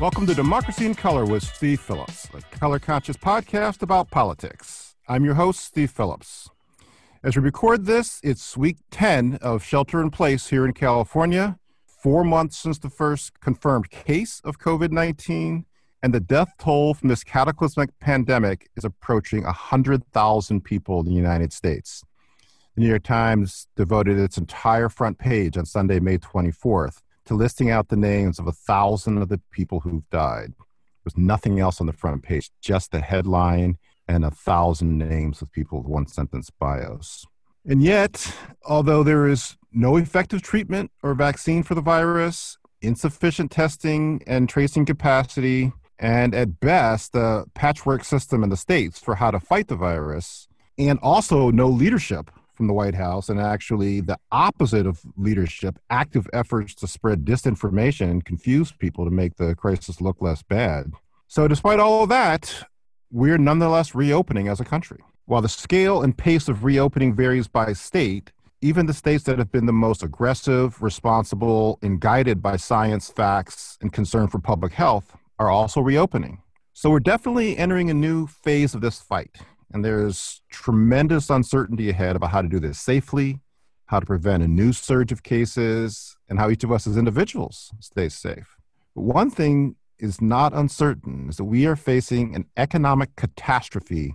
Welcome to Democracy in Color with Steve Phillips, a color conscious podcast about politics. I'm your host, Steve Phillips. As we record this, it's week 10 of shelter in place here in California, four months since the first confirmed case of COVID 19, and the death toll from this cataclysmic pandemic is approaching 100,000 people in the United States. The New York Times devoted its entire front page on Sunday, May 24th to listing out the names of a thousand of the people who've died. There's nothing else on the front page, just the headline and a thousand names of people with one sentence bios. And yet, although there is no effective treatment or vaccine for the virus, insufficient testing and tracing capacity, and at best, a patchwork system in the states for how to fight the virus, and also no leadership from the White House and actually the opposite of leadership, active efforts to spread disinformation and confuse people to make the crisis look less bad. So, despite all of that, we're nonetheless reopening as a country. While the scale and pace of reopening varies by state, even the states that have been the most aggressive, responsible, and guided by science, facts, and concern for public health are also reopening. So we're definitely entering a new phase of this fight. And there's tremendous uncertainty ahead about how to do this safely, how to prevent a new surge of cases, and how each of us as individuals stays safe. But one thing is not uncertain is that we are facing an economic catastrophe,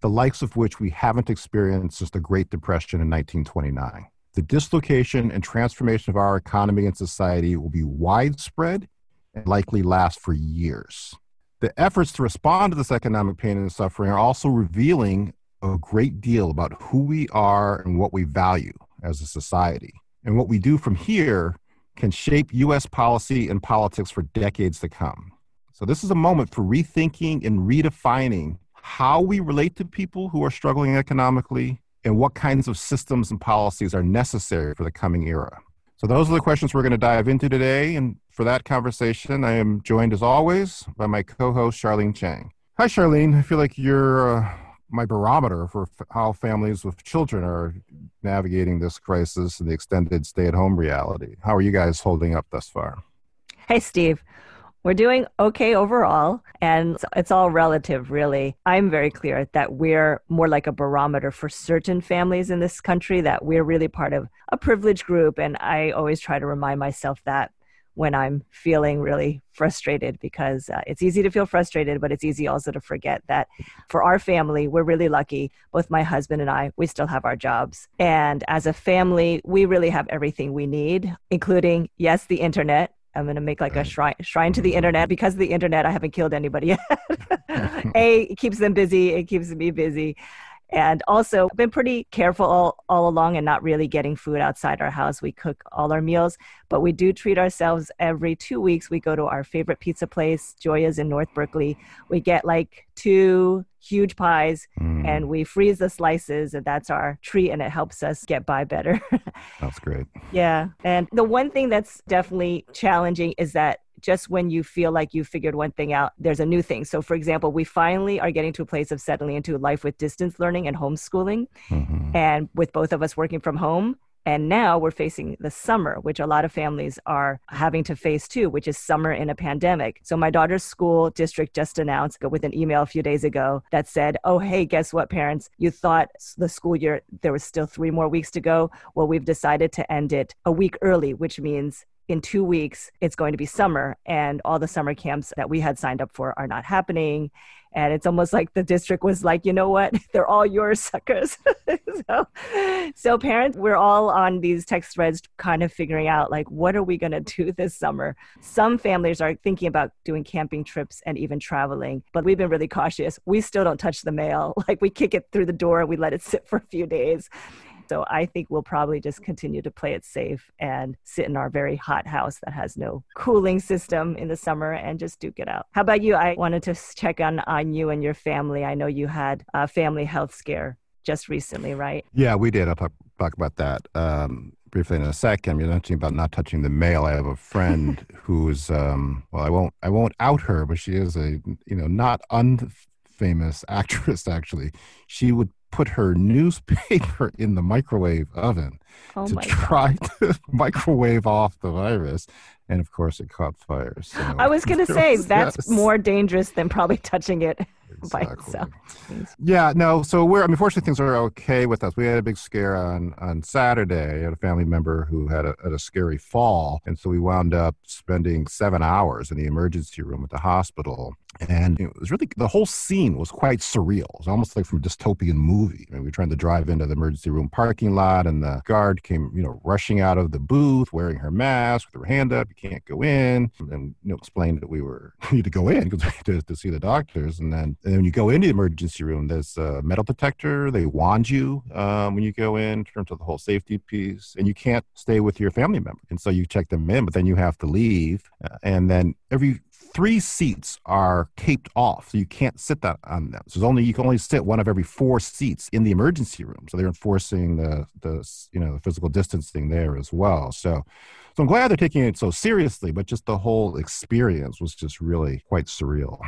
the likes of which we haven't experienced since the Great Depression in 1929. The dislocation and transformation of our economy and society will be widespread and likely last for years. The efforts to respond to this economic pain and suffering are also revealing a great deal about who we are and what we value as a society. And what we do from here can shape US policy and politics for decades to come. So, this is a moment for rethinking and redefining how we relate to people who are struggling economically and what kinds of systems and policies are necessary for the coming era. So, those are the questions we're going to dive into today. And for that conversation, I am joined as always by my co host, Charlene Chang. Hi, Charlene. I feel like you're uh, my barometer for f- how families with children are navigating this crisis and the extended stay at home reality. How are you guys holding up thus far? Hey, Steve. We're doing okay overall, and it's all relative, really. I'm very clear that we're more like a barometer for certain families in this country, that we're really part of a privileged group. And I always try to remind myself that when I'm feeling really frustrated because uh, it's easy to feel frustrated, but it's easy also to forget that for our family, we're really lucky. Both my husband and I, we still have our jobs. And as a family, we really have everything we need, including, yes, the internet. I'm going to make like a shrine, shrine to the internet because of the internet. I haven't killed anybody yet. a, it keeps them busy. It keeps me busy. And also, I've been pretty careful all, all along and not really getting food outside our house. We cook all our meals, but we do treat ourselves every two weeks. We go to our favorite pizza place, Joya's in North Berkeley. We get like two huge pies mm. and we freeze the slices, and that's our treat, and it helps us get by better. that's great. Yeah. And the one thing that's definitely challenging is that just when you feel like you figured one thing out, there's a new thing. So, for example, we finally are getting to a place of settling into life with distance learning and homeschooling, mm-hmm. and with both of us working from home. And now we're facing the summer, which a lot of families are having to face too, which is summer in a pandemic. So my daughter's school district just announced with an email a few days ago that said, Oh, hey, guess what, parents? You thought the school year, there was still three more weeks to go. Well, we've decided to end it a week early, which means in two weeks it's going to be summer and all the summer camps that we had signed up for are not happening. And it's almost like the district was like you know what? They're all yours suckers. So, so parents we're all on these text threads kind of figuring out like what are we going to do this summer? Some families are thinking about doing camping trips and even traveling but we've been really cautious. We still don't touch the mail. Like we kick it through the door and we let it sit for a few days so I think we'll probably just continue to play it safe and sit in our very hot house that has no cooling system in the summer and just duke it out. How about you? I wanted to check on, on you and your family. I know you had a family health scare just recently, right? Yeah, we did. I'll talk, talk about that. Um, briefly in a second. You're mentioning about not touching the mail. I have a friend who's um, well, I won't I won't out her, but she is a you know not unfamous actress. Actually, she would put her newspaper in the microwave oven Oh to try to microwave off the virus. And of course, it caught fire. So I was going to say was- that's yes, more dangerous than probably touching it by itself. Yeah, no. So we're. I mean, fortunately, things are okay with us. We had a big scare on on Saturday. I had a family member who had a, had a scary fall, and so we wound up spending seven hours in the emergency room at the hospital. And it was really the whole scene was quite surreal. It was almost like from a dystopian movie. I mean, we were trying to drive into the emergency room parking lot, and the guard came, you know, rushing out of the booth wearing her mask with her hand up. You can't go in, and you know, explained that we were we need to go in because we had to, to see the doctors. And then, and when you go into the emergency room, there's a metal detector. They wand you um, when you go in, in terms of the whole safety piece, and you can't stay with your family member. And so you check them in, but then you have to leave, uh, and then every three seats are taped off, so you can't sit that on them. So only you can only sit one of every four seats in the emergency room. So they're enforcing the the you know the physical distancing there as well. So. So I'm glad they're taking it so seriously, but just the whole experience was just really quite surreal.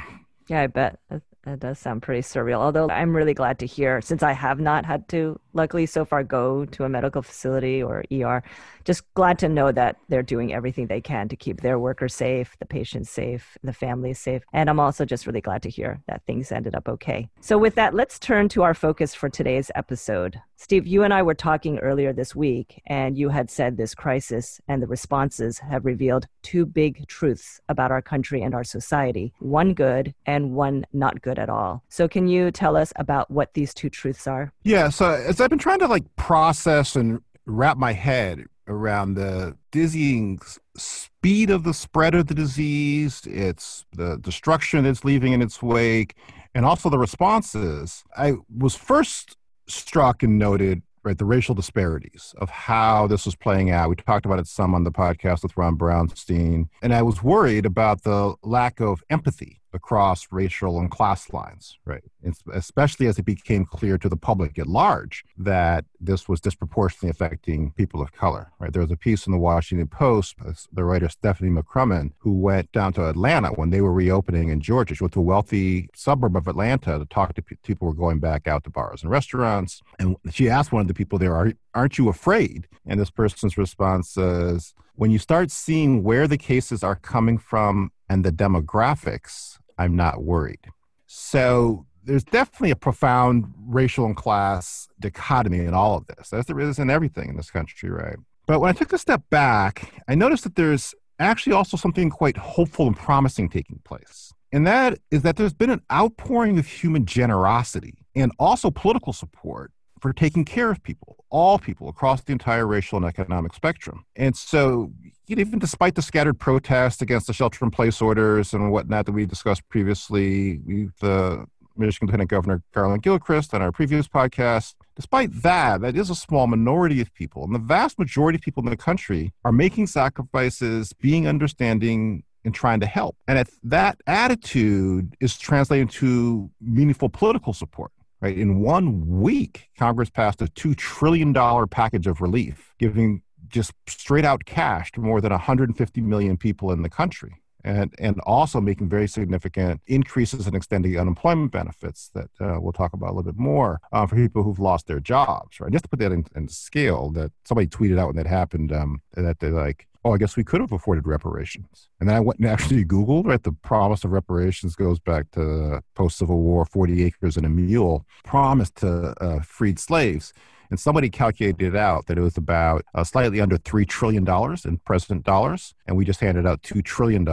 Yeah, I bet that, does sound pretty surreal. Although I'm really glad to hear, since I have not had to, luckily so far, go to a medical facility or ER, just glad to know that they're doing everything they can to keep their workers safe, the patients safe, the families safe. And I'm also just really glad to hear that things ended up okay. So, with that, let's turn to our focus for today's episode. Steve, you and I were talking earlier this week, and you had said this crisis and the responses have revealed two big truths about our country and our society one good and one not good at all. So, can you tell us about what these two truths are? Yeah, so as I've been trying to like process and wrap my head around the dizzying speed of the spread of the disease, its the destruction it's leaving in its wake, and also the responses, I was first struck and noted right the racial disparities of how this was playing out. We talked about it some on the podcast with Ron Brownstein, and I was worried about the lack of empathy across racial and class lines, right? It's- especially as it became clear to the public at large that this was disproportionately affecting people of color, right? There was a piece in the Washington Post, uh, the writer Stephanie McCrummen, who went down to Atlanta when they were reopening in Georgia. She went to a wealthy suburb of Atlanta to talk to pe- people who were going back out to bars and restaurants. And she asked one of the people there, Are, aren't you afraid? And this person's response says, when you start seeing where the cases are coming from and the demographics, I'm not worried. So there's definitely a profound racial and class dichotomy in all of this, as there is in everything in this country, right? But when I took a step back, I noticed that there's actually also something quite hopeful and promising taking place. And that is that there's been an outpouring of human generosity and also political support for taking care of people, all people across the entire racial and economic spectrum. And so, even despite the scattered protests against the shelter in place orders and whatnot that we discussed previously, we, the Michigan Lieutenant Governor Garlin Gilchrist on our previous podcast, despite that, that is a small minority of people. And the vast majority of people in the country are making sacrifices, being understanding, and trying to help. And that attitude is translating to meaningful political support. Right. In one week, Congress passed a $2 trillion package of relief, giving just straight out cash to more than 150 million people in the country. And, and also making very significant increases in extending unemployment benefits that uh, we'll talk about a little bit more uh, for people who've lost their jobs. Right, just to put that in, in scale, that somebody tweeted out when that happened um, that they're like, oh, I guess we could have afforded reparations. And then I went and actually Googled, right? The promise of reparations goes back to post Civil War 40 acres and a mule promised to uh, freed slaves. And somebody calculated out that it was about uh, slightly under $3 trillion in present dollars. And we just handed out $2 trillion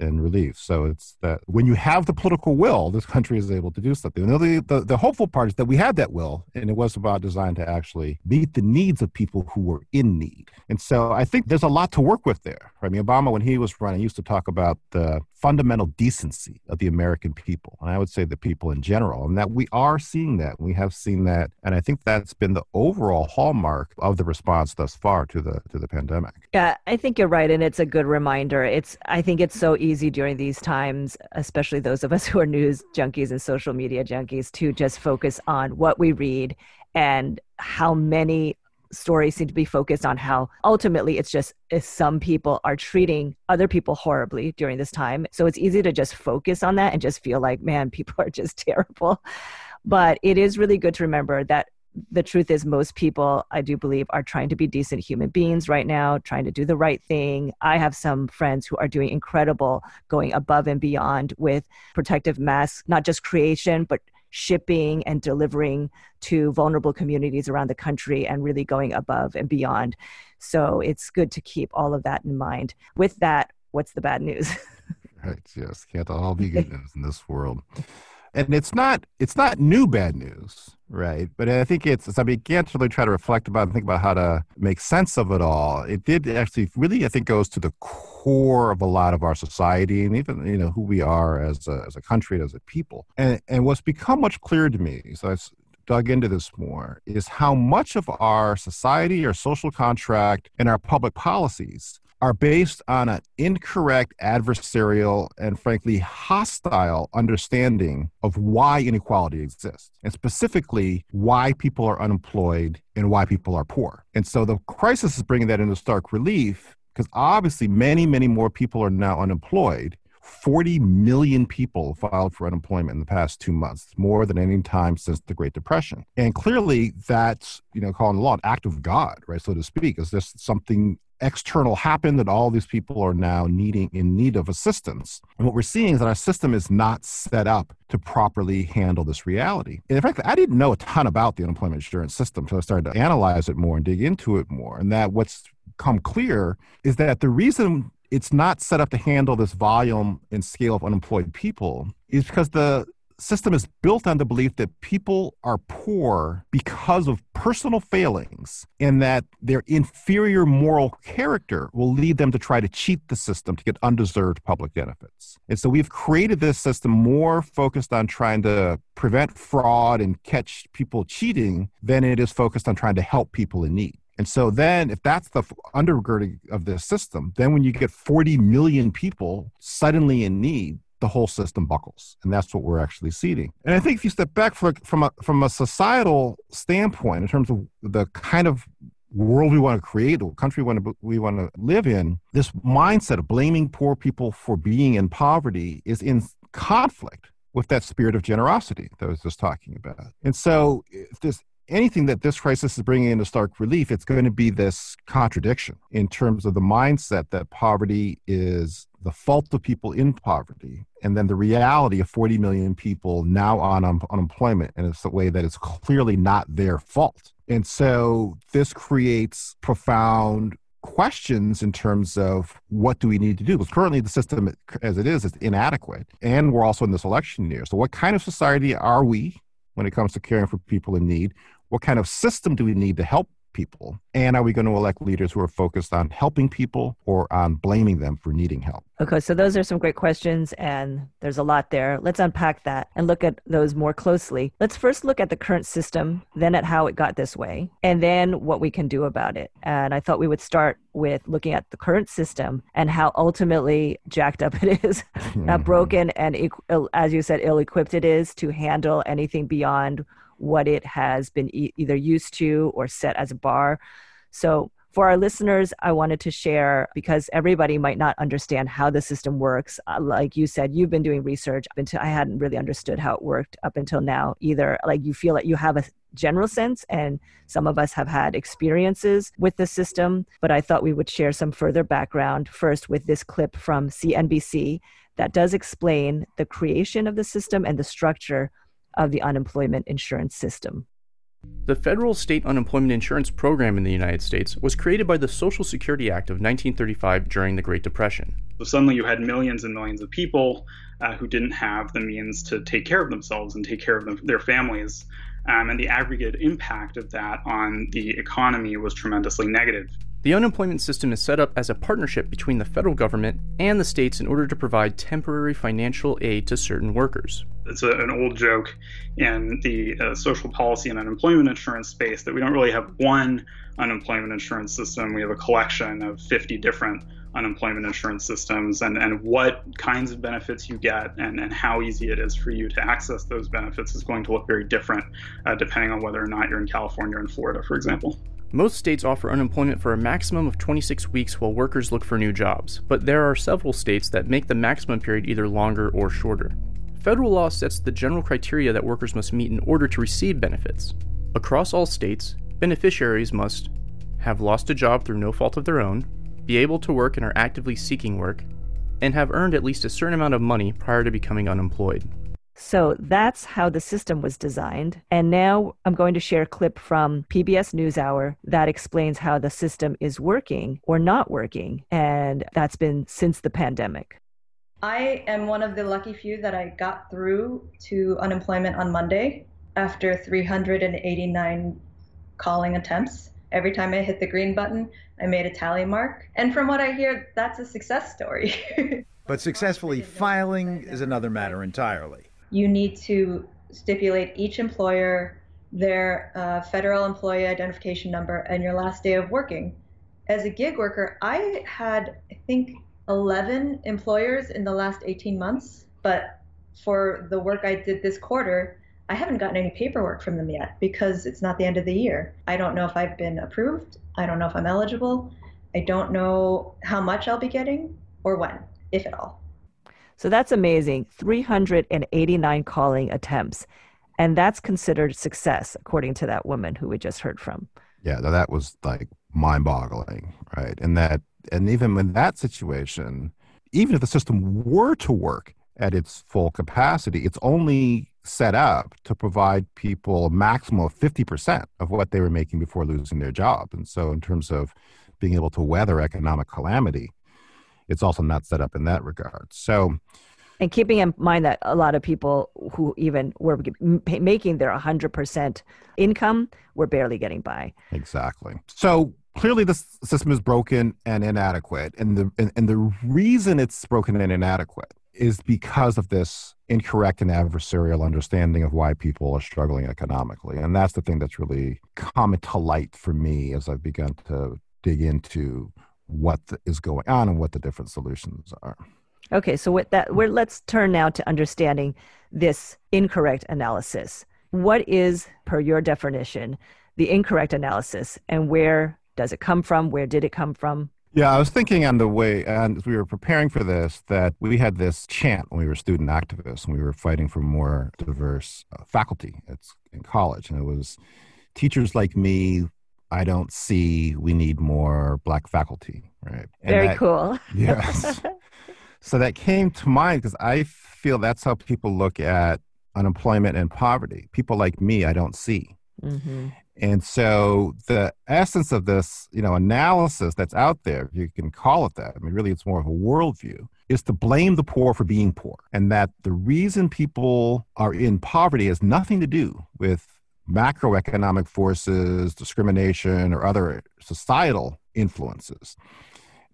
in relief. So it's that when you have the political will, this country is able to do something. And the, the, the hopeful part is that we had that will, and it was about designed to actually meet the needs of people who were in need. And so I think there's a lot to work with there. I mean, Obama, when he was running, used to talk about the fundamental decency of the American people. And I would say the people in general, and that we are seeing that. We have seen that. And I think that's been the overall hallmark of the response thus far to the to the pandemic. Yeah, I think you're right, and it's a good reminder. It's I think it's so easy during these times, especially those of us who are news junkies and social media junkies, to just focus on what we read and how many stories seem to be focused on how ultimately it's just some people are treating other people horribly during this time. So it's easy to just focus on that and just feel like, man, people are just terrible. But it is really good to remember that the truth is most people i do believe are trying to be decent human beings right now trying to do the right thing. I have some friends who are doing incredible going above and beyond with protective masks not just creation but shipping and delivering to vulnerable communities around the country and really going above and beyond. So it's good to keep all of that in mind. With that what's the bad news? Right yes can't all be good news in this world and it's not it's not new bad news right? But i think it's as i began to really try to reflect about and think about how to make sense of it all. It did actually really i think goes to the core of a lot of our society and even you know who we are as a, as a country and as a people. And and what's become much clearer to me so i dug into this more is how much of our society our social contract and our public policies are based on an incorrect, adversarial, and frankly hostile understanding of why inequality exists, and specifically why people are unemployed and why people are poor. And so the crisis is bringing that into stark relief because obviously many, many more people are now unemployed. 40 million people filed for unemployment in the past two months, more than any time since the Great Depression. And clearly, that's, you know, calling the law an act of God, right, so to speak. Is this something external happened that all these people are now needing in need of assistance. And what we're seeing is that our system is not set up to properly handle this reality. And in fact, I didn't know a ton about the unemployment insurance system until I started to analyze it more and dig into it more. And that what's come clear is that the reason it's not set up to handle this volume and scale of unemployed people is because the system is built on the belief that people are poor because of personal failings and that their inferior moral character will lead them to try to cheat the system to get undeserved public benefits. And so we've created this system more focused on trying to prevent fraud and catch people cheating than it is focused on trying to help people in need. And so then, if that's the undergirding of this system, then when you get 40 million people suddenly in need, the whole system buckles, and that's what we're actually seeing. And I think if you step back from a, from a societal standpoint, in terms of the kind of world we want to create, the country we want to, we want to live in, this mindset of blaming poor people for being in poverty is in conflict with that spirit of generosity that I was just talking about. And so, this anything that this crisis is bringing into stark relief, it's going to be this contradiction in terms of the mindset that poverty is the fault of people in poverty, and then the reality of 40 million people now on un- unemployment, and it's the way that it's clearly not their fault. And so this creates profound questions in terms of what do we need to do? Because currently the system as it is is inadequate and we're also in this election year. So what kind of society are we when it comes to caring for people in need what kind of system do we need to help people? And are we going to elect leaders who are focused on helping people or on blaming them for needing help? Okay, so those are some great questions, and there's a lot there. Let's unpack that and look at those more closely. Let's first look at the current system, then at how it got this way, and then what we can do about it. And I thought we would start with looking at the current system and how ultimately jacked up it is, mm-hmm. broken, and as you said, ill equipped it is to handle anything beyond what it has been e- either used to or set as a bar. So, for our listeners, I wanted to share because everybody might not understand how the system works. Uh, like you said, you've been doing research up until I hadn't really understood how it worked up until now either. Like you feel like you have a general sense, and some of us have had experiences with the system. But I thought we would share some further background first with this clip from CNBC that does explain the creation of the system and the structure of the unemployment insurance system. The federal state unemployment insurance program in the United States was created by the Social Security Act of 1935 during the Great Depression. So suddenly you had millions and millions of people uh, who didn't have the means to take care of themselves and take care of them, their families. Um, and the aggregate impact of that on the economy was tremendously negative. The unemployment system is set up as a partnership between the federal government and the states in order to provide temporary financial aid to certain workers. It's a, an old joke in the uh, social policy and unemployment insurance space that we don't really have one unemployment insurance system. We have a collection of 50 different unemployment insurance systems and, and what kinds of benefits you get and, and how easy it is for you to access those benefits is going to look very different uh, depending on whether or not you're in California or in Florida, for example. Most states offer unemployment for a maximum of 26 weeks while workers look for new jobs, but there are several states that make the maximum period either longer or shorter. Federal law sets the general criteria that workers must meet in order to receive benefits. Across all states, beneficiaries must have lost a job through no fault of their own, be able to work and are actively seeking work, and have earned at least a certain amount of money prior to becoming unemployed. So that's how the system was designed. And now I'm going to share a clip from PBS NewsHour that explains how the system is working or not working. And that's been since the pandemic. I am one of the lucky few that I got through to unemployment on Monday after 389 calling attempts. Every time I hit the green button, I made a tally mark. And from what I hear, that's a success story. but successfully filing is another matter entirely you need to stipulate each employer their uh, federal employee identification number and your last day of working. As a gig worker, I had, I think, 11 employers in the last 18 months, but for the work I did this quarter, I haven't gotten any paperwork from them yet because it's not the end of the year. I don't know if I've been approved. I don't know if I'm eligible. I don't know how much I'll be getting or when, if at all. So that's amazing 389 calling attempts. And that's considered success, according to that woman who we just heard from. Yeah, that was like mind boggling, right? And that, and even in that situation, even if the system were to work at its full capacity, it's only set up to provide people a maximum of 50% of what they were making before losing their job. And so, in terms of being able to weather economic calamity, it's also not set up in that regard. So, and keeping in mind that a lot of people who even were making their 100% income were barely getting by. Exactly. So clearly the system is broken and inadequate. And the, and, and the reason it's broken and inadequate is because of this incorrect and adversarial understanding of why people are struggling economically. And that's the thing that's really come to light for me as I've begun to dig into what the, is going on and what the different solutions are. Okay, so with that, we're, let's turn now to understanding this incorrect analysis. What is, per your definition, the incorrect analysis, and where does it come from? Where did it come from? Yeah, I was thinking on the way, and as we were preparing for this, that we had this chant when we were student activists and we were fighting for more diverse uh, faculty at, in college. And it was teachers like me I don't see we need more black faculty, right? And Very that, cool. yes. so that came to mind because I feel that's how people look at unemployment and poverty. People like me, I don't see. Mm-hmm. And so the essence of this, you know, analysis that's out there, if you can call it that, I mean, really it's more of a worldview, is to blame the poor for being poor. And that the reason people are in poverty has nothing to do with macroeconomic forces, discrimination, or other societal influences.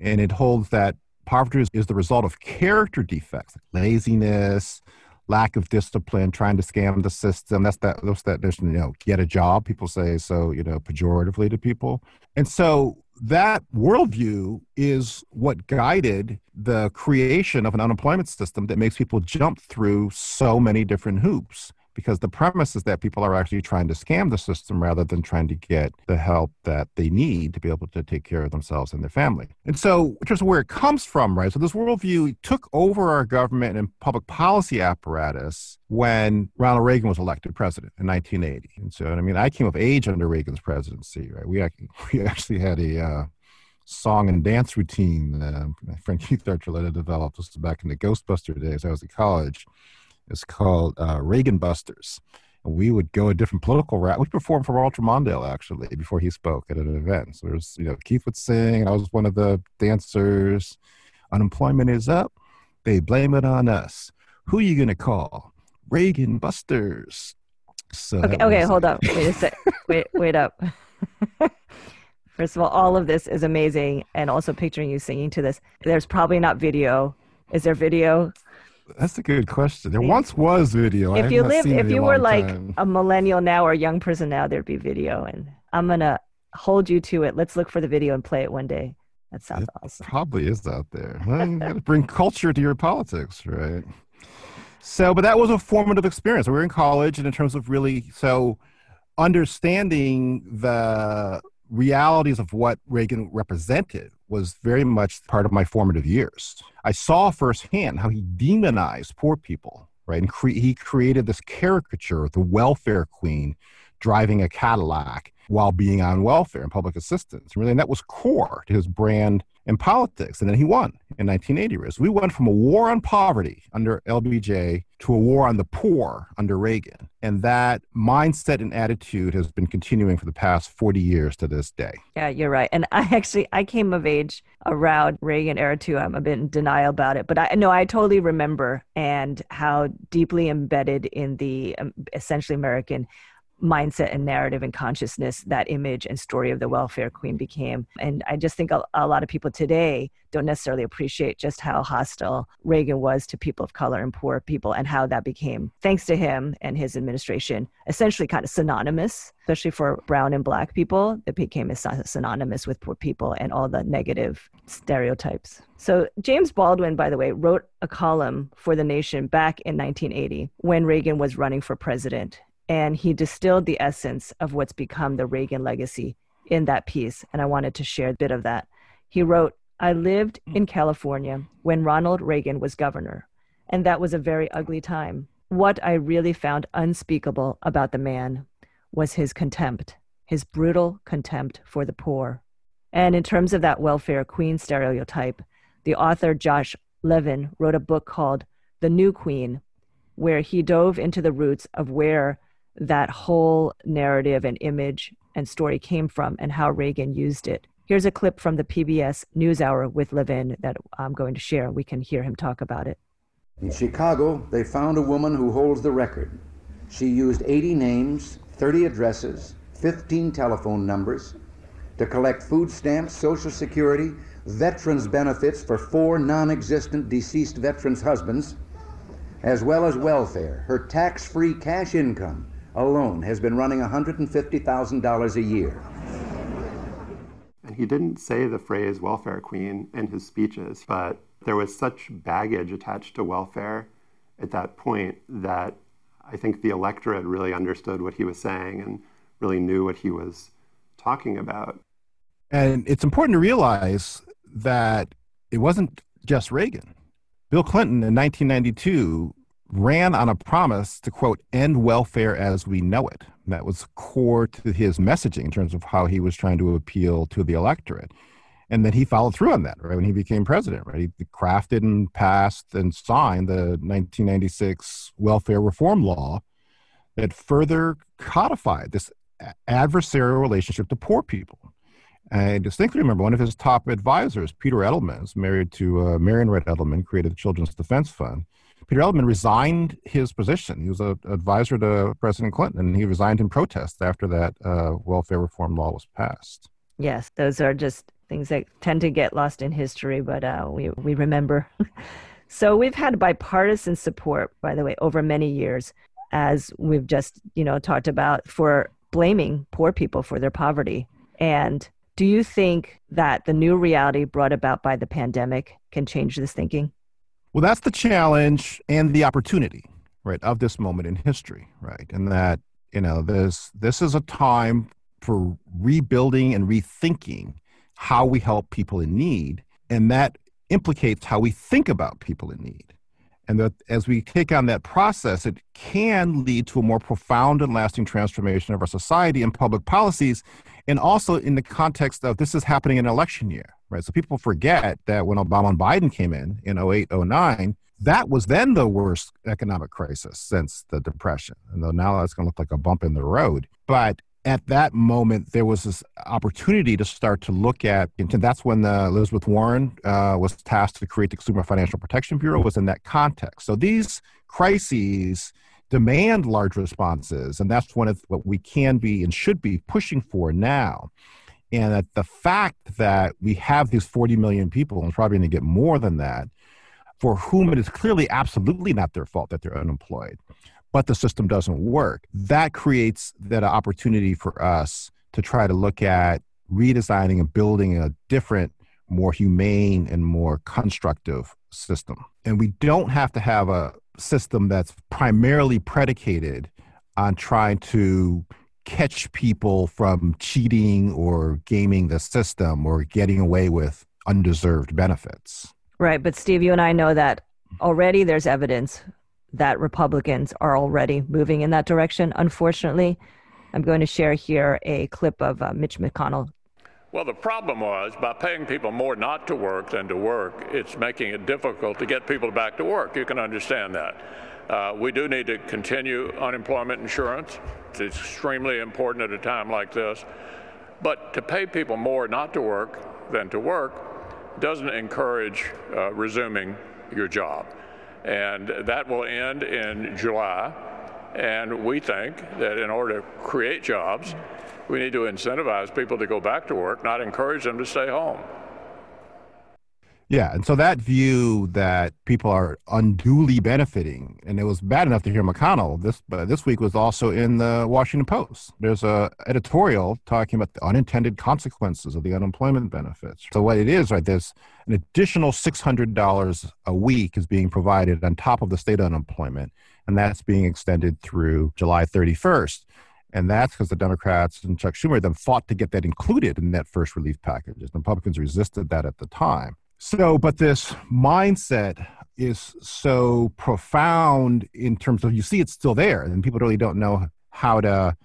And it holds that poverty is, the result of character defects, like laziness, lack of discipline, trying to scam the system. That's that. That's that. There's you know, get a job. People say so. You know, pejoratively to people. And so that worldview is what guided the creation of an unemployment system that makes people jump through so many different hoops because the premise is that people are actually trying to scam the system rather than trying to get the help that they need to be able to take care of themselves and their family. And so, in terms of where it comes from, right? So, this worldview took over our government and public policy apparatus when Ronald Reagan was elected president in 1980. And so, I mean, I came of age under Reagan's presidency, right? We actually, we actually had a uh, song and dance routine uh, friend Keith Archuleta developed. This was back in the Ghostbuster days. I was in college it's called uh, Reagan Busters. And we would go a different political route. We performed for Walter Mondale actually before he spoke at an event. So there's, you know, Keith would sing, and I was one of the dancers. Unemployment is up. They blame it on us. Who are you gonna call? Reagan Busters. So okay, okay, hold up. Wait a sec. wait, wait up. First of all, all of this is amazing, and also picturing you singing to this. There's probably not video. Is there video? That's a good question. There once was video. If you live, if you were like time. a millennial now or a young person now, there'd be video, and I'm gonna hold you to it. Let's look for the video and play it one day. That sounds it awesome. Probably is out there. Well, you got to bring culture to your politics, right? So, but that was a formative experience. We were in college, and in terms of really, so understanding the realities of what Reagan represented was very much part of my formative years. I saw firsthand how he demonized poor people, right? And cre- he created this caricature of the welfare queen driving a Cadillac while being on welfare and public assistance. Really, and that was core to his brand in politics. And then he won in 1980. So we went from a war on poverty under LBJ to a war on the poor under Reagan. And that mindset and attitude has been continuing for the past 40 years to this day. Yeah, you're right. And I actually I came of age around Reagan era too. I'm a bit in denial about it, but I know I totally remember and how deeply embedded in the um, essentially American mindset and narrative and consciousness that image and story of the welfare queen became. And I just think a, a, lot of people today don't necessarily appreciate just how hostile Reagan was to people of color and poor people and how that became, thanks to him and his administration, essentially kind of synonymous, especially for brown and black people. It became synonymous with poor people and all the negative stereotypes. So, James Baldwin, by the way, wrote a column for The Nation back in 1980 when Reagan was running for president and he distilled the essence of what's become the Reagan legacy in that piece. And I wanted to share a bit of that. He wrote, I lived mm. in California when Ronald Reagan was governor, and that was a very ugly time. What I really found unspeakable about the man was his contempt, his brutal contempt for the poor. And in terms of that welfare queen stereotype, the author Josh Levin wrote a book called The New Queen, where he dove into the roots of where that whole narrative and image and story came from and how Reagan used it. Here's a clip from the PBS NewsHour with Levin that I'm going to share. We can hear him talk about it. In Chicago, they found a woman who holds the record. She used 80 names, 30 addresses, 15 telephone numbers to collect food stamps, Social Security, veterans' benefits for four non existent deceased veterans' husbands, as well as welfare, her tax free cash income alone has been running $150,000 a year. And he didn't say the phrase welfare queen in his speeches, but there was such baggage attached to welfare at that point that I think the electorate really understood what he was saying and really knew what he was talking about. And it's important to realize that it wasn't just Reagan. Bill Clinton in 1992 ran on a promise to quote end welfare as we know it. That was core to his messaging in terms of how he was trying to appeal to the electorate. And then he followed through on that right when he became president right? He crafted and passed and signed the 1996 welfare reform law that further codified this adversarial relationship to poor people. I distinctly remember one of his top advisors, Peter Edelman, is married to uh, Marian Wright Edelman, created the Children's Defense Fund. Peter Edelman resigned his position. He was an advisor to President Clinton, and he resigned in protest after that uh, welfare reform law was passed. Yes, those are just things that tend to get lost in history, but uh, we, we remember. so we've had bipartisan support, by the way, over many years, as we've just you know talked about, for blaming poor people for their poverty. And do you think that the new reality brought about by the pandemic can change this thinking? Well, that's the challenge and the opportunity, right, of this moment in history, right? And that, you know, this this is a time for rebuilding and rethinking how we help people in need. And that implicates how we think about people in need. And that as we take on that process, it can lead to a more profound and lasting transformation of our society and public policies, and also in the context of this is happening in election year right? So people forget that when Obama and Biden came in in 08, 09, that was then the worst economic crisis since the Depression. And though now that's going to look like a bump in the road. But at that moment, there was this opportunity to start to look at, and that's when the Elizabeth Warren uh, was tasked to create the Consumer Financial Protection Bureau, was in that context. So these crises demand large responses, and that's one of what we can be and should be pushing for now. And that the fact that we have these 40 million people, and probably going to get more than that, for whom it is clearly absolutely not their fault that they're unemployed, but the system doesn't work, that creates that opportunity for us to try to look at redesigning and building a different, more humane and more constructive system. And we don't have to have a system that's primarily predicated on trying to catch people from cheating or gaming the system or getting away with undeserved benefits. Right. But Steve, you and I know that already there's evidence that Republicans are already moving in that direction, unfortunately. I'm going to share here a clip of uh, Mitch McConnell. Well, the problem was by paying people more not to work than to work, it's making it difficult to get people back to work. You can understand that. Uh, we do need to continue unemployment insurance. It's extremely important at a time like this. But to pay people more not to work than to work doesn't encourage uh, resuming your job. And that will end in July. And we think that in order to create jobs, we need to incentivize people to go back to work, not encourage them to stay home. Yeah, and so that view that people are unduly benefiting, and it was bad enough to hear McConnell. This uh, this week was also in the Washington Post. There's a editorial talking about the unintended consequences of the unemployment benefits. So what it is, right? There's an additional six hundred dollars a week is being provided on top of the state unemployment, and that's being extended through July 31st. And that's because the Democrats and Chuck Schumer then fought to get that included in that first relief package. The Republicans resisted that at the time. So, but this mindset is so profound in terms of you see it's still there, and people really don't know how to,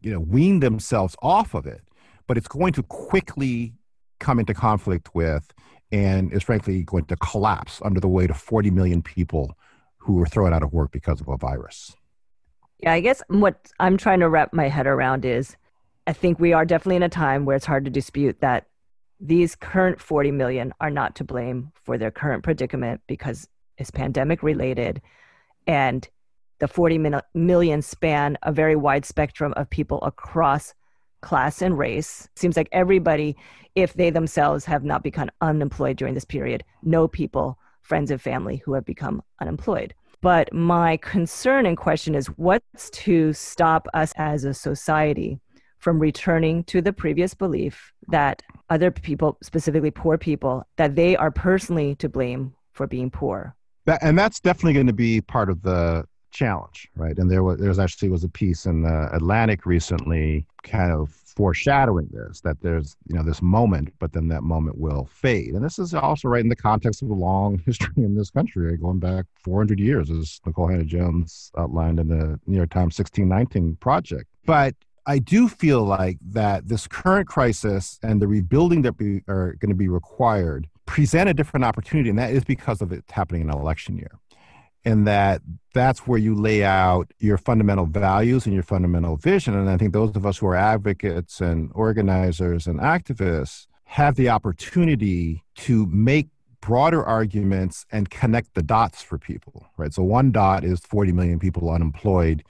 you know, wean themselves off of it. But it's going to quickly come into conflict with, and is frankly going to collapse under the weight of 40 million people who were thrown out of work because of a virus. Yeah, I guess what I'm trying to wrap my head around is I think we are definitely in a time where it's hard to dispute that these current 40 million are not to blame for their current predicament because it's pandemic related. And the 40 million span a very wide spectrum of people across class and race. Seems like everybody if they themselves have not become unemployed during this period know people friends and family who have become unemployed. But my concern and question is what's to stop us as a society from returning to the previous belief that other people, specifically poor people, that they are personally to blame for being poor. That, and that's definitely going to be part of the challenge, right? And there was there's actually was a piece in the Atlantic recently, kind of foreshadowing this that there's you know this moment, but then that moment will fade. And this is also right in the context of a long history in this country, going back 400 years, as Nikole Hannah-Jones outlined in the New York Times 1619 project. But I do feel like that this current crisis and the rebuilding that we are going to be required present a different opportunity, and that is because of it happening in an election year. And that that's where you lay out your fundamental values and your fundamental vision. And I think those of us who are advocates and organizers and activists have the opportunity to make broader arguments and connect the dots for people, right? So one dot is 40 million people unemployed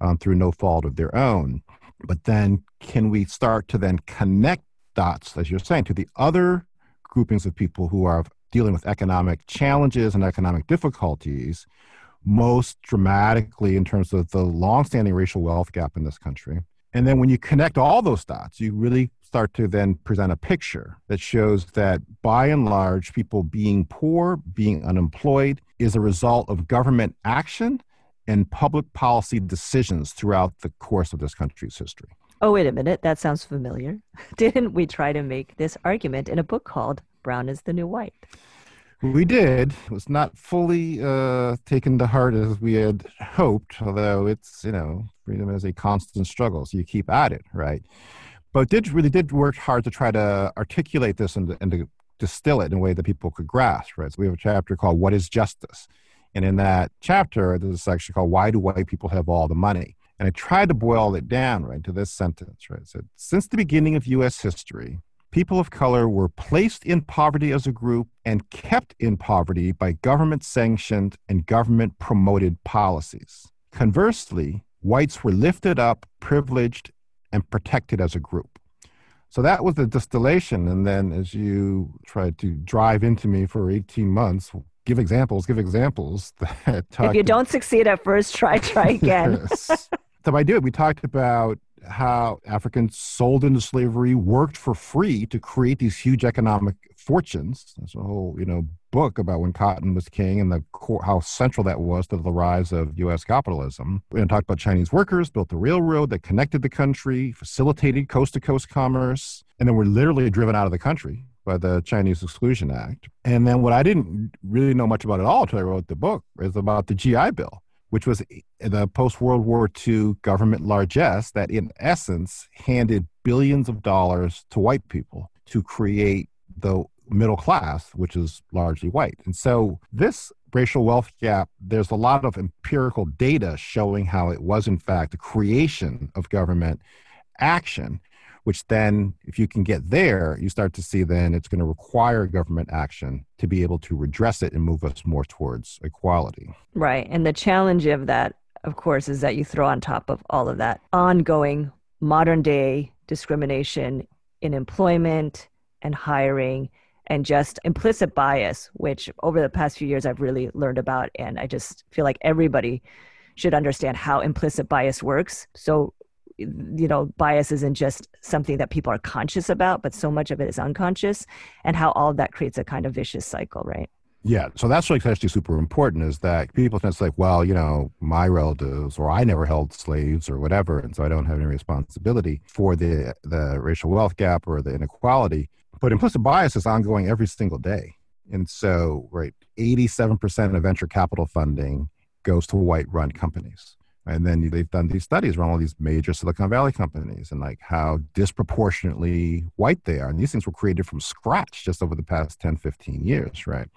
um, through no fault of their own. But then can we start to then connect dots, as you're saying, to the other groupings of people who are dealing with economic challenges and economic difficulties, most dramatically in terms of the longstanding racial wealth gap in this country. And then when you connect all those dots, you really start to then present a picture that shows that by and large, people being poor, being unemployed is a result of government action and public policy decisions throughout the course of this country's history. Oh, wait a minute. That sounds familiar. Didn't we try to make this argument in a book called Brown is the New White? We did. It was not fully uh, taken to heart as we had hoped, although it's, you know, freedom is a constant struggle. So you keep at it, right? But did really did work hard to try to articulate this and, and to distill it in a way that people could grasp, right? So we have a chapter called What is Justice? And in that chapter, there's a section called Why Do White People Have All the Money? And I tried to boil it down, right, to this sentence, right? It said, Since the beginning of U.S. history, people of color were placed in poverty as a group and kept in poverty by government sanctioned and government promoted policies. Conversely, whites were lifted up, privileged, and protected as a group. So that was the distillation. And then as you tried to drive into me for 18 months, give examples, give examples. That if you don't succeed at first, try, try again. yes. So I do it. We talked about how Africans sold into slavery worked for free to create these huge economic fortunes. There's a whole, you know, book about when cotton was king and the how central that was to the rise of U.S. capitalism. We talked about Chinese workers built the railroad that connected the country, facilitated coast to coast commerce, and then were literally driven out of the country by the Chinese Exclusion Act. And then what I didn't really know much about at all until I wrote the book is about the GI Bill which was the post World War II government largesse that, in essence, handed billions of dollars to white people to create the middle class, which is largely white. And so, this racial wealth gap, there's a lot of empirical data showing how it was, in fact, the creation of government action which then, if you can get there, you start to see then it's going to require government action to be able to redress it and move us more towards equality. Right. And the challenge of that, of course, is that you throw on top of all of that ongoing modern day discrimination in employment and hiring and just implicit bias, which over the past few years I've really learned about. And I just feel like everybody should understand how implicit bias works. So you know bias isn't just something that people are conscious about but so much of it is unconscious and how all of that creates a kind of vicious cycle right yeah, so that's like actually super important is that people tend to say, well, you know, my relatives or I never held slaves or whatever, and so I don't have any responsibility for the the racial wealth gap or the inequality. But implicit bias is ongoing every single day. And so, right, 87% of venture capital funding goes to white run companies. And then they've done these studies around all these major Silicon Valley companies and like how disproportionately white they are. And these things were created from scratch just over the past 10, 15 years, right?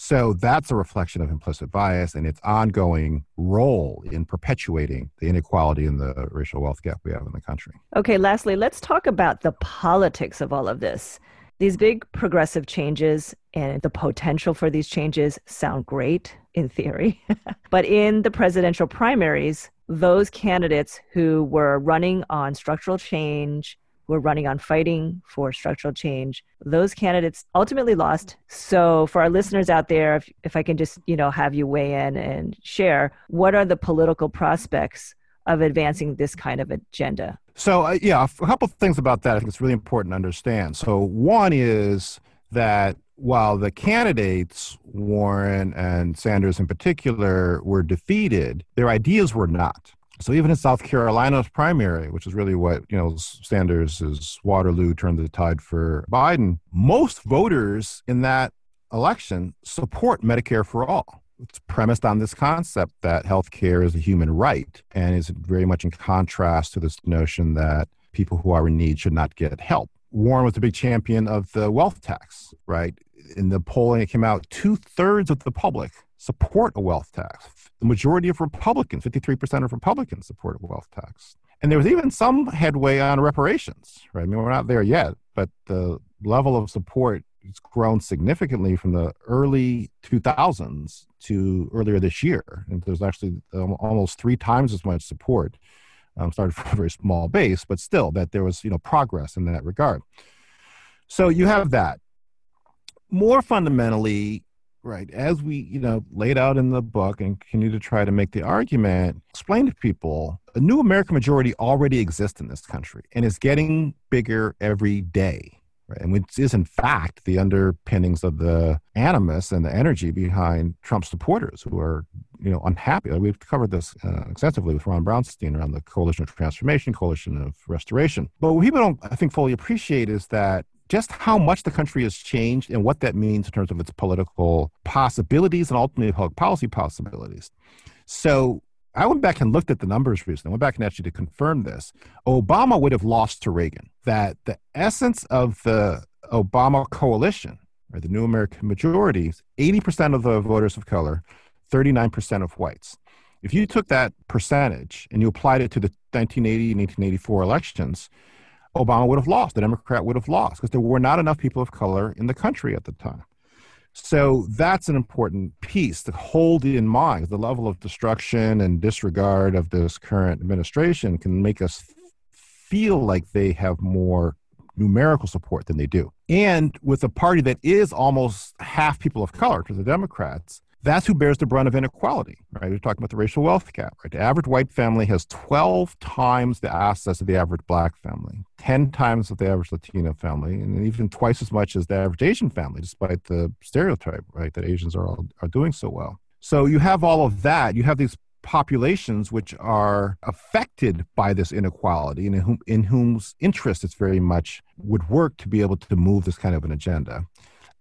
So that's a reflection of implicit bias and its ongoing role in perpetuating the inequality and the racial wealth gap we have in the country. Okay, lastly, let's talk about the politics of all of this. These big progressive changes and the potential for these changes sound great in theory. but in the presidential primaries, those candidates who were running on structural change, were running on fighting for structural change, those candidates ultimately lost. So for our listeners out there, if, if I can just, you know, have you weigh in and share, what are the political prospects of advancing this kind of agenda? So, uh, yeah, a couple of things about that I think it's really important to understand. So, one is that while the candidates, Warren and Sanders in particular, were defeated, their ideas were not. So even in South Carolina's primary, which is really what, you know, Sanders' Waterloo turned the tide for Biden, most voters in that election support Medicare for all. It's premised on this concept that health care is a human right and is very much in contrast to this notion that people who are in need should not get help. Warren was a big champion of the wealth tax, right? In the polling, it came out two thirds of the public support a wealth tax. The majority of Republicans, 53% of Republicans, support a wealth tax. And there was even some headway on reparations, right? I mean, we're not there yet, but the level of support has grown significantly from the early 2000s to earlier this year. And there's actually um, almost three times as much support um, started from a very small base, but still that there was you know progress in that regard. So you have that. More fundamentally, right, as we you know laid out in the book and continue to try to make the argument, explain to people a new American majority already exists in this country and is getting bigger every day right? and which is in fact the underpinnings of the animus and the energy behind Trump supporters who are you know unhappy. We've covered this uh, extensively with Ron Brownstein around the coalition of transformation, coalition of restoration. But what people don't, I think, fully appreciate is that just how much the country has changed and what that means in terms of its political possibilities and ultimately public policy possibilities. So I went back and looked at the numbers recently. I went back and actually to confirm this. Obama would have lost to Reagan. That the essence of the Obama coalition, or the New American Majority, 80% of the voters of color, 39% of whites. If you took that percentage and you applied it to the 1980 and 1984 elections, Obama would have lost. The Democrat would have lost because there were not enough people of color in the country at the time. So that's an important piece to hold in mind. The level of destruction and disregard of this current administration can make us feel like they have more numerical support than they do. And with a party that is almost half people of color to the Democrats, that's who bears the brunt of inequality, right? We're talking about the racial wealth gap, right? The average white family has 12 times the assets of the average black family, 10 times of the average Latino family, and even twice as much as the average Asian family, despite the stereotype, right, that Asians are, all, are doing so well. So you have all of that. You have these populations which are affected by this inequality and in, whom, in whose interest it's very much would work to be able to move this kind of an agenda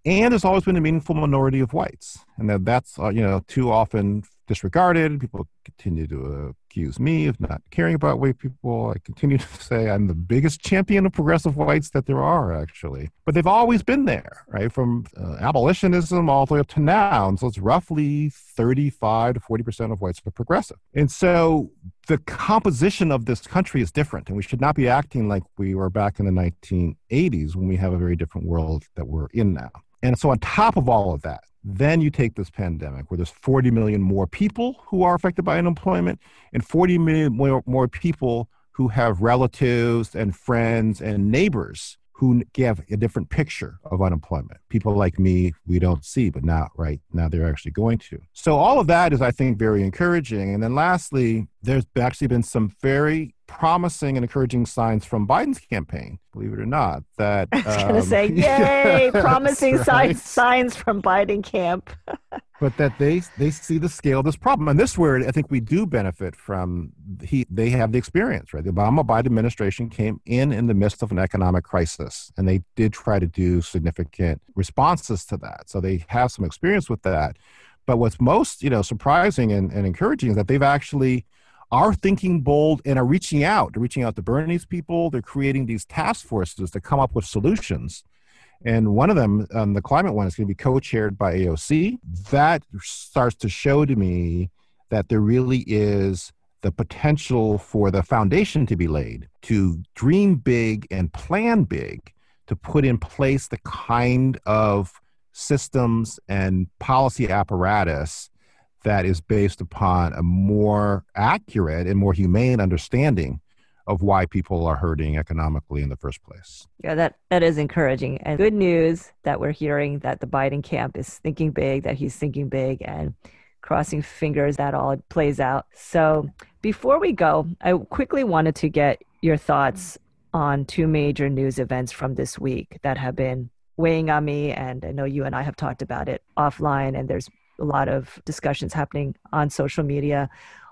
and there's always been a meaningful minority of whites and that that's uh, you know too often disregarded. People continue to accuse me of not caring about white people. I continue to say I'm the biggest champion of progressive whites that there are, actually. But they've always been there, right? From uh, abolitionism all the way up to now. And so it's roughly 35 to 40% of whites are progressive. And so the composition of this country is different. And we should not be acting like we were back in the 1980s when we have a very different world that we're in now. And so, on top of all of that, then you take this pandemic where there's 40 million more people who are affected by unemployment and 40 million more, more people who have relatives and friends and neighbors who give a different picture of unemployment. People like me, we don't see, but now, right now, they're actually going to. So, all of that is, I think, very encouraging. And then, lastly, there's actually been some very promising and encouraging signs from Biden's campaign, believe it or not. That I was um, going to say, yay, promising right. signs, signs from Biden camp. but that they they see the scale of this problem, and this is where I think we do benefit from. He they have the experience, right? The Obama Biden administration came in in the midst of an economic crisis, and they did try to do significant responses to that. So they have some experience with that. But what's most you know surprising and, and encouraging is that they've actually are thinking bold and are reaching out. They're reaching out to Bernie's people. They're creating these task forces to come up with solutions. And one of them, um, the climate one, is going to be co chaired by AOC. That starts to show to me that there really is the potential for the foundation to be laid to dream big and plan big to put in place the kind of systems and policy apparatus that is based upon a more accurate and more humane understanding of why people are hurting economically in the first place. Yeah, that, that is encouraging. And good news that we're hearing that the Biden camp is thinking big, that he's thinking big, and crossing fingers that all plays out. So before we go, I quickly wanted to get your thoughts on two major news events from this week that have been weighing on me. And I know you and I have talked about it offline, and there's a lot of discussions happening on social media.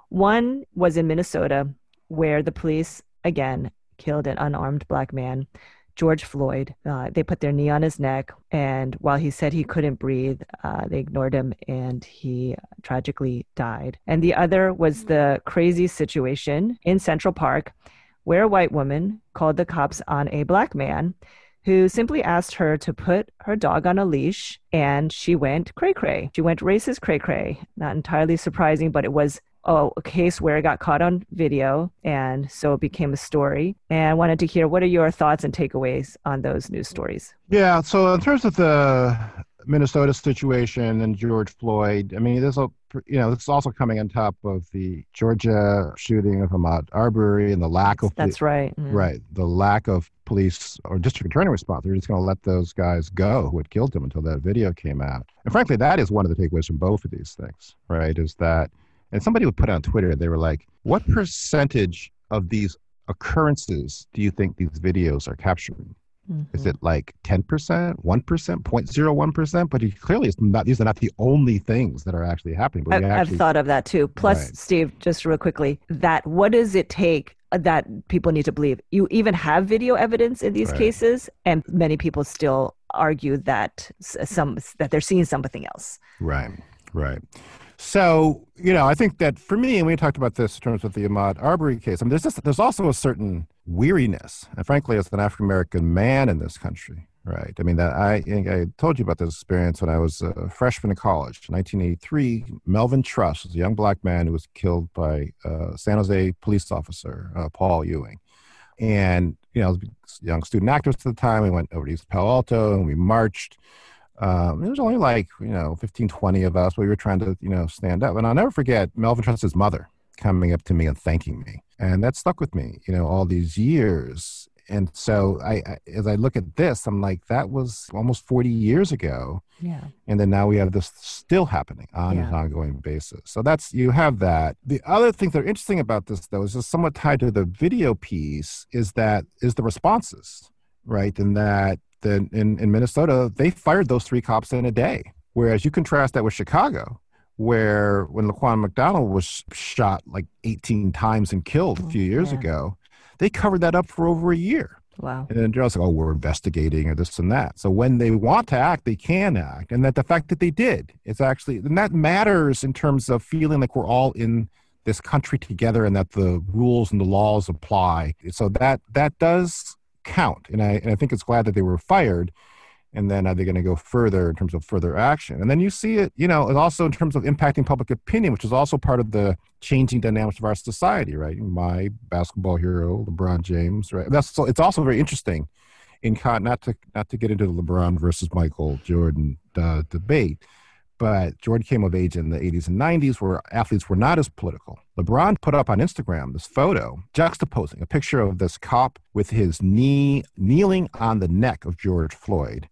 One was in Minnesota, where the police again killed an unarmed black man, George Floyd. Uh, they put their knee on his neck, and while he said he couldn't breathe, uh, they ignored him and he tragically died. And the other was the crazy situation in Central Park where a white woman called the cops on a black man who simply asked her to put her dog on a leash and she went cray cray. She went racist cray cray. Not entirely surprising, but it was oh, a case where it got caught on video and so it became a story. And I wanted to hear what are your thoughts and takeaways on those news stories? Yeah, so in terms of the Minnesota situation and George Floyd, I mean, there's a you know, this is also coming on top of the Georgia shooting of Ahmaud Arbery and the lack of that's right, mm-hmm. right, the lack of police or district attorney response. They're just going to let those guys go who had killed him until that video came out. And frankly, that is one of the takeaways from both of these things, right? Is that, and somebody would put on Twitter, they were like, "What percentage of these occurrences do you think these videos are capturing?" Mm-hmm. Is it like 10%, 1%, 0.01%? But he clearly, it's not, these are not the only things that are actually happening. But I, have thought of that too. Plus, right. Steve, just real quickly, that what does it take that people need to believe? You even have video evidence in these right. cases, and many people still argue that some that they're seeing something else. Right, right. So, you know, I think that for me, and we talked about this in terms of the Ahmaud Arbery case, I mean, there's, just, there's also a certain weariness. And frankly, as an African American man in this country, right? I mean, that I, I told you about this experience when I was a freshman in college. In 1983, Melvin Truss was a young black man who was killed by a San Jose police officer, uh, Paul Ewing. And, you know, I was a young student actors at the time, we went over to East Palo Alto and we marched um, there was only like you know 15 20 of us we were trying to you know stand up and i'll never forget melvin truss's mother coming up to me and thanking me. And that stuck with me you know all these years. And so I, I, as i look at this i'm like that was almost 40 years ago. Yeah. And then now we have this still happening on yeah. an ongoing basis. So that's you have that. The other things that are interesting about this though is just somewhat tied to the video piece is that is the responses right? And that in, in Minnesota, they fired those three cops in a day. Whereas you contrast that with Chicago, where when Laquan McDonald was shot like 18 times and killed a oh, few years yeah. ago, they covered that up for over a year. Wow. And then they're also, oh, we're investigating or this and that. So when they want to act, they can act. And that the fact that they did, it's actually, and that matters in terms of feeling like we're all in this country together and that the rules and the laws apply. So that that does count. And I, and I think it's glad that they were fired and then are they going to go further in terms of further action? And then you see it you know also in terms of impacting public opinion which is also part of the changing dynamics of our society right? My basketball hero lebron james right? That's so it's also very interesting in not to not to get into the lebron versus michael jordan uh, debate but Jordan came of age in the 80s and 90s where athletes were not as political. LeBron put up on Instagram this photo juxtaposing a picture of this cop with his knee kneeling on the neck of George Floyd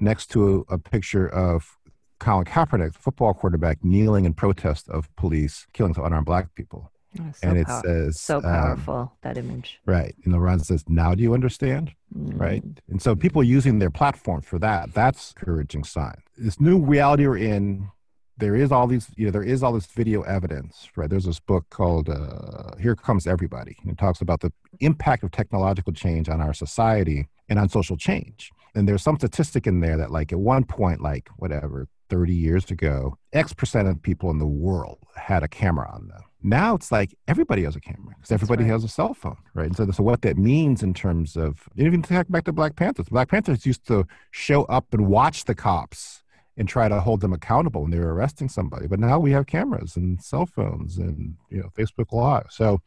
next to a, a picture of Colin Kaepernick, football quarterback, kneeling in protest of police killing unarmed black people. Oh, so and it says so um, powerful that image. right. And LeBron says, "Now do you understand?" Mm. Right. And so people using their platform for that, that's encouraging sign. This new reality we're in, there is all these, you know, there is all this video evidence, right? There's this book called uh, Here Comes Everybody. And it talks about the impact of technological change on our society and on social change. And there's some statistic in there that like at one point, like whatever, 30 years ago, X percent of people in the world had a camera on them. Now it's like everybody has a camera because everybody right. has a cell phone, right? And so, so what that means in terms of, even back to Black Panthers, Black Panthers used to show up and watch the cops and try to hold them accountable when they were arresting somebody. But now we have cameras and cell phones and you know Facebook Live. So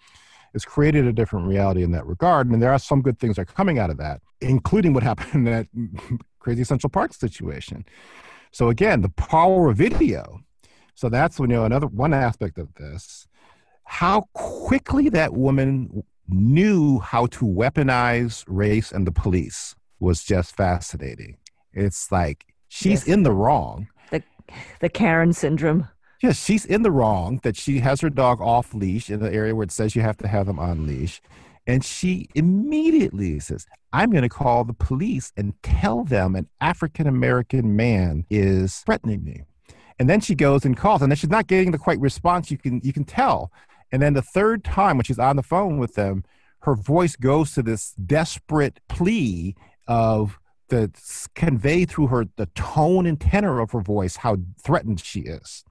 it's created a different reality in that regard. And there are some good things that are coming out of that, including what happened in that crazy Central Park situation. So again, the power of video. So that's you know another one aspect of this. How quickly that woman knew how to weaponize race and the police was just fascinating. It's like she's Yes. in the wrong. The the Karen syndrome. Yes, she's in the wrong that she has her dog off leash in the area where it says you have to have them on leash. And she immediately says, I'm going to call the police and tell them an African American man is threatening me. And then she goes and calls, and then she's not getting the quite response you can you can tell. And then the third time when she's on the phone with them, her voice goes to this desperate plea of the convey through her the tone and tenor of her voice how threatened she is.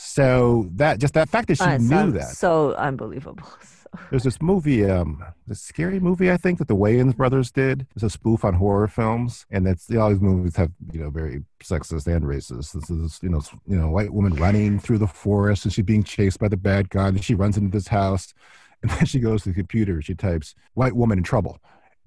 So that just that fact that she Uh, knew that. So unbelievable. So- There's this movie, um, this scary movie I think that the Wayans brothers did. It's a spoof on horror films, and that's all these movies have you know very sexist and racist. This is you know you know white woman running through the forest and she's being chased by the bad guy, and she runs into this house, and then she goes to the computer. She types "white woman in trouble."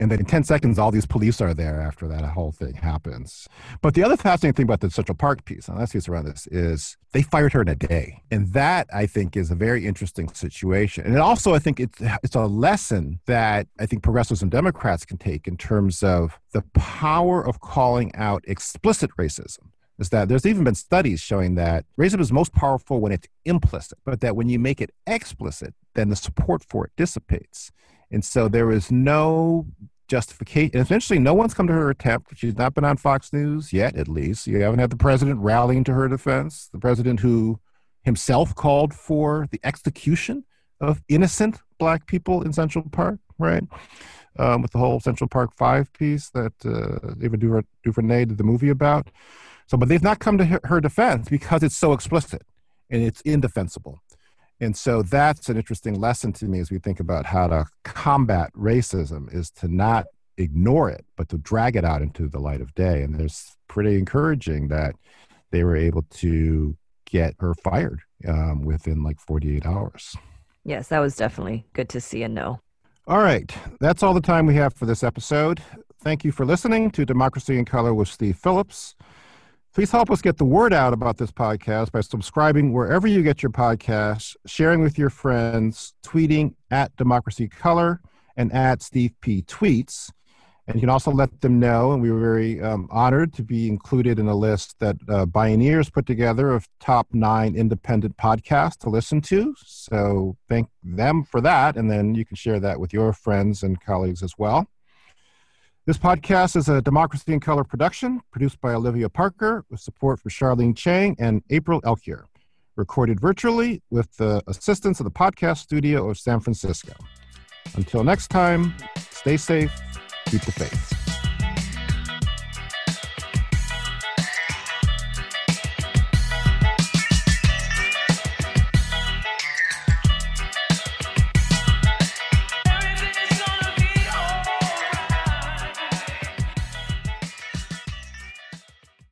And then in 10 seconds, all these police are there after that whole thing happens. But the other fascinating thing about the Central Park piece, and last piece around this, is they fired her in a day. And that, I think, is a very interesting situation. And also, I think, it's, it's a lesson that I think progressives and Democrats can take in terms of the power of calling out explicit racism is that there's even been studies showing that racism is most powerful when it's implicit, but that when you make it explicit, then the support for it dissipates. And so there is no justification. And no one's come to her attempt. She's not been on Fox News yet, at least. You haven't had the president rallying to her defense, the president who himself called for the execution of innocent black people in Central Park, right? Um, with the whole Central Park Five piece that uh, Duver- Duvernay did the movie about. So, but they've not come to her defense because it's so explicit and it's indefensible. And so that's an interesting lesson to me as we think about how to combat racism is to not ignore it, but to drag it out into the light of day. And there's pretty encouraging that they were able to get her fired um, within like 48 hours. yes, that was definitely good to see and know. All right. That's all the time we have for this episode. Thank you for listening to Democracy in Color with Steve Phillips. Please help us get the word out about this podcast by subscribing wherever you get your podcasts, sharing with your friends, tweeting at Democracy Color and at Steve P. Tweets. And you can also let them know, and we were very um, honored to be included in a list that uh, Bioneers put together of top nine independent podcasts to listen to. So thank them for that. And then you can share that with your friends and colleagues as well. This podcast is a Democracy in Color production, produced by Olivia Parker, with support from Charlene Chang and April Elkier. Recorded virtually with the assistance of the podcast studio of San Francisco. Until next time, stay safe, keep the faith.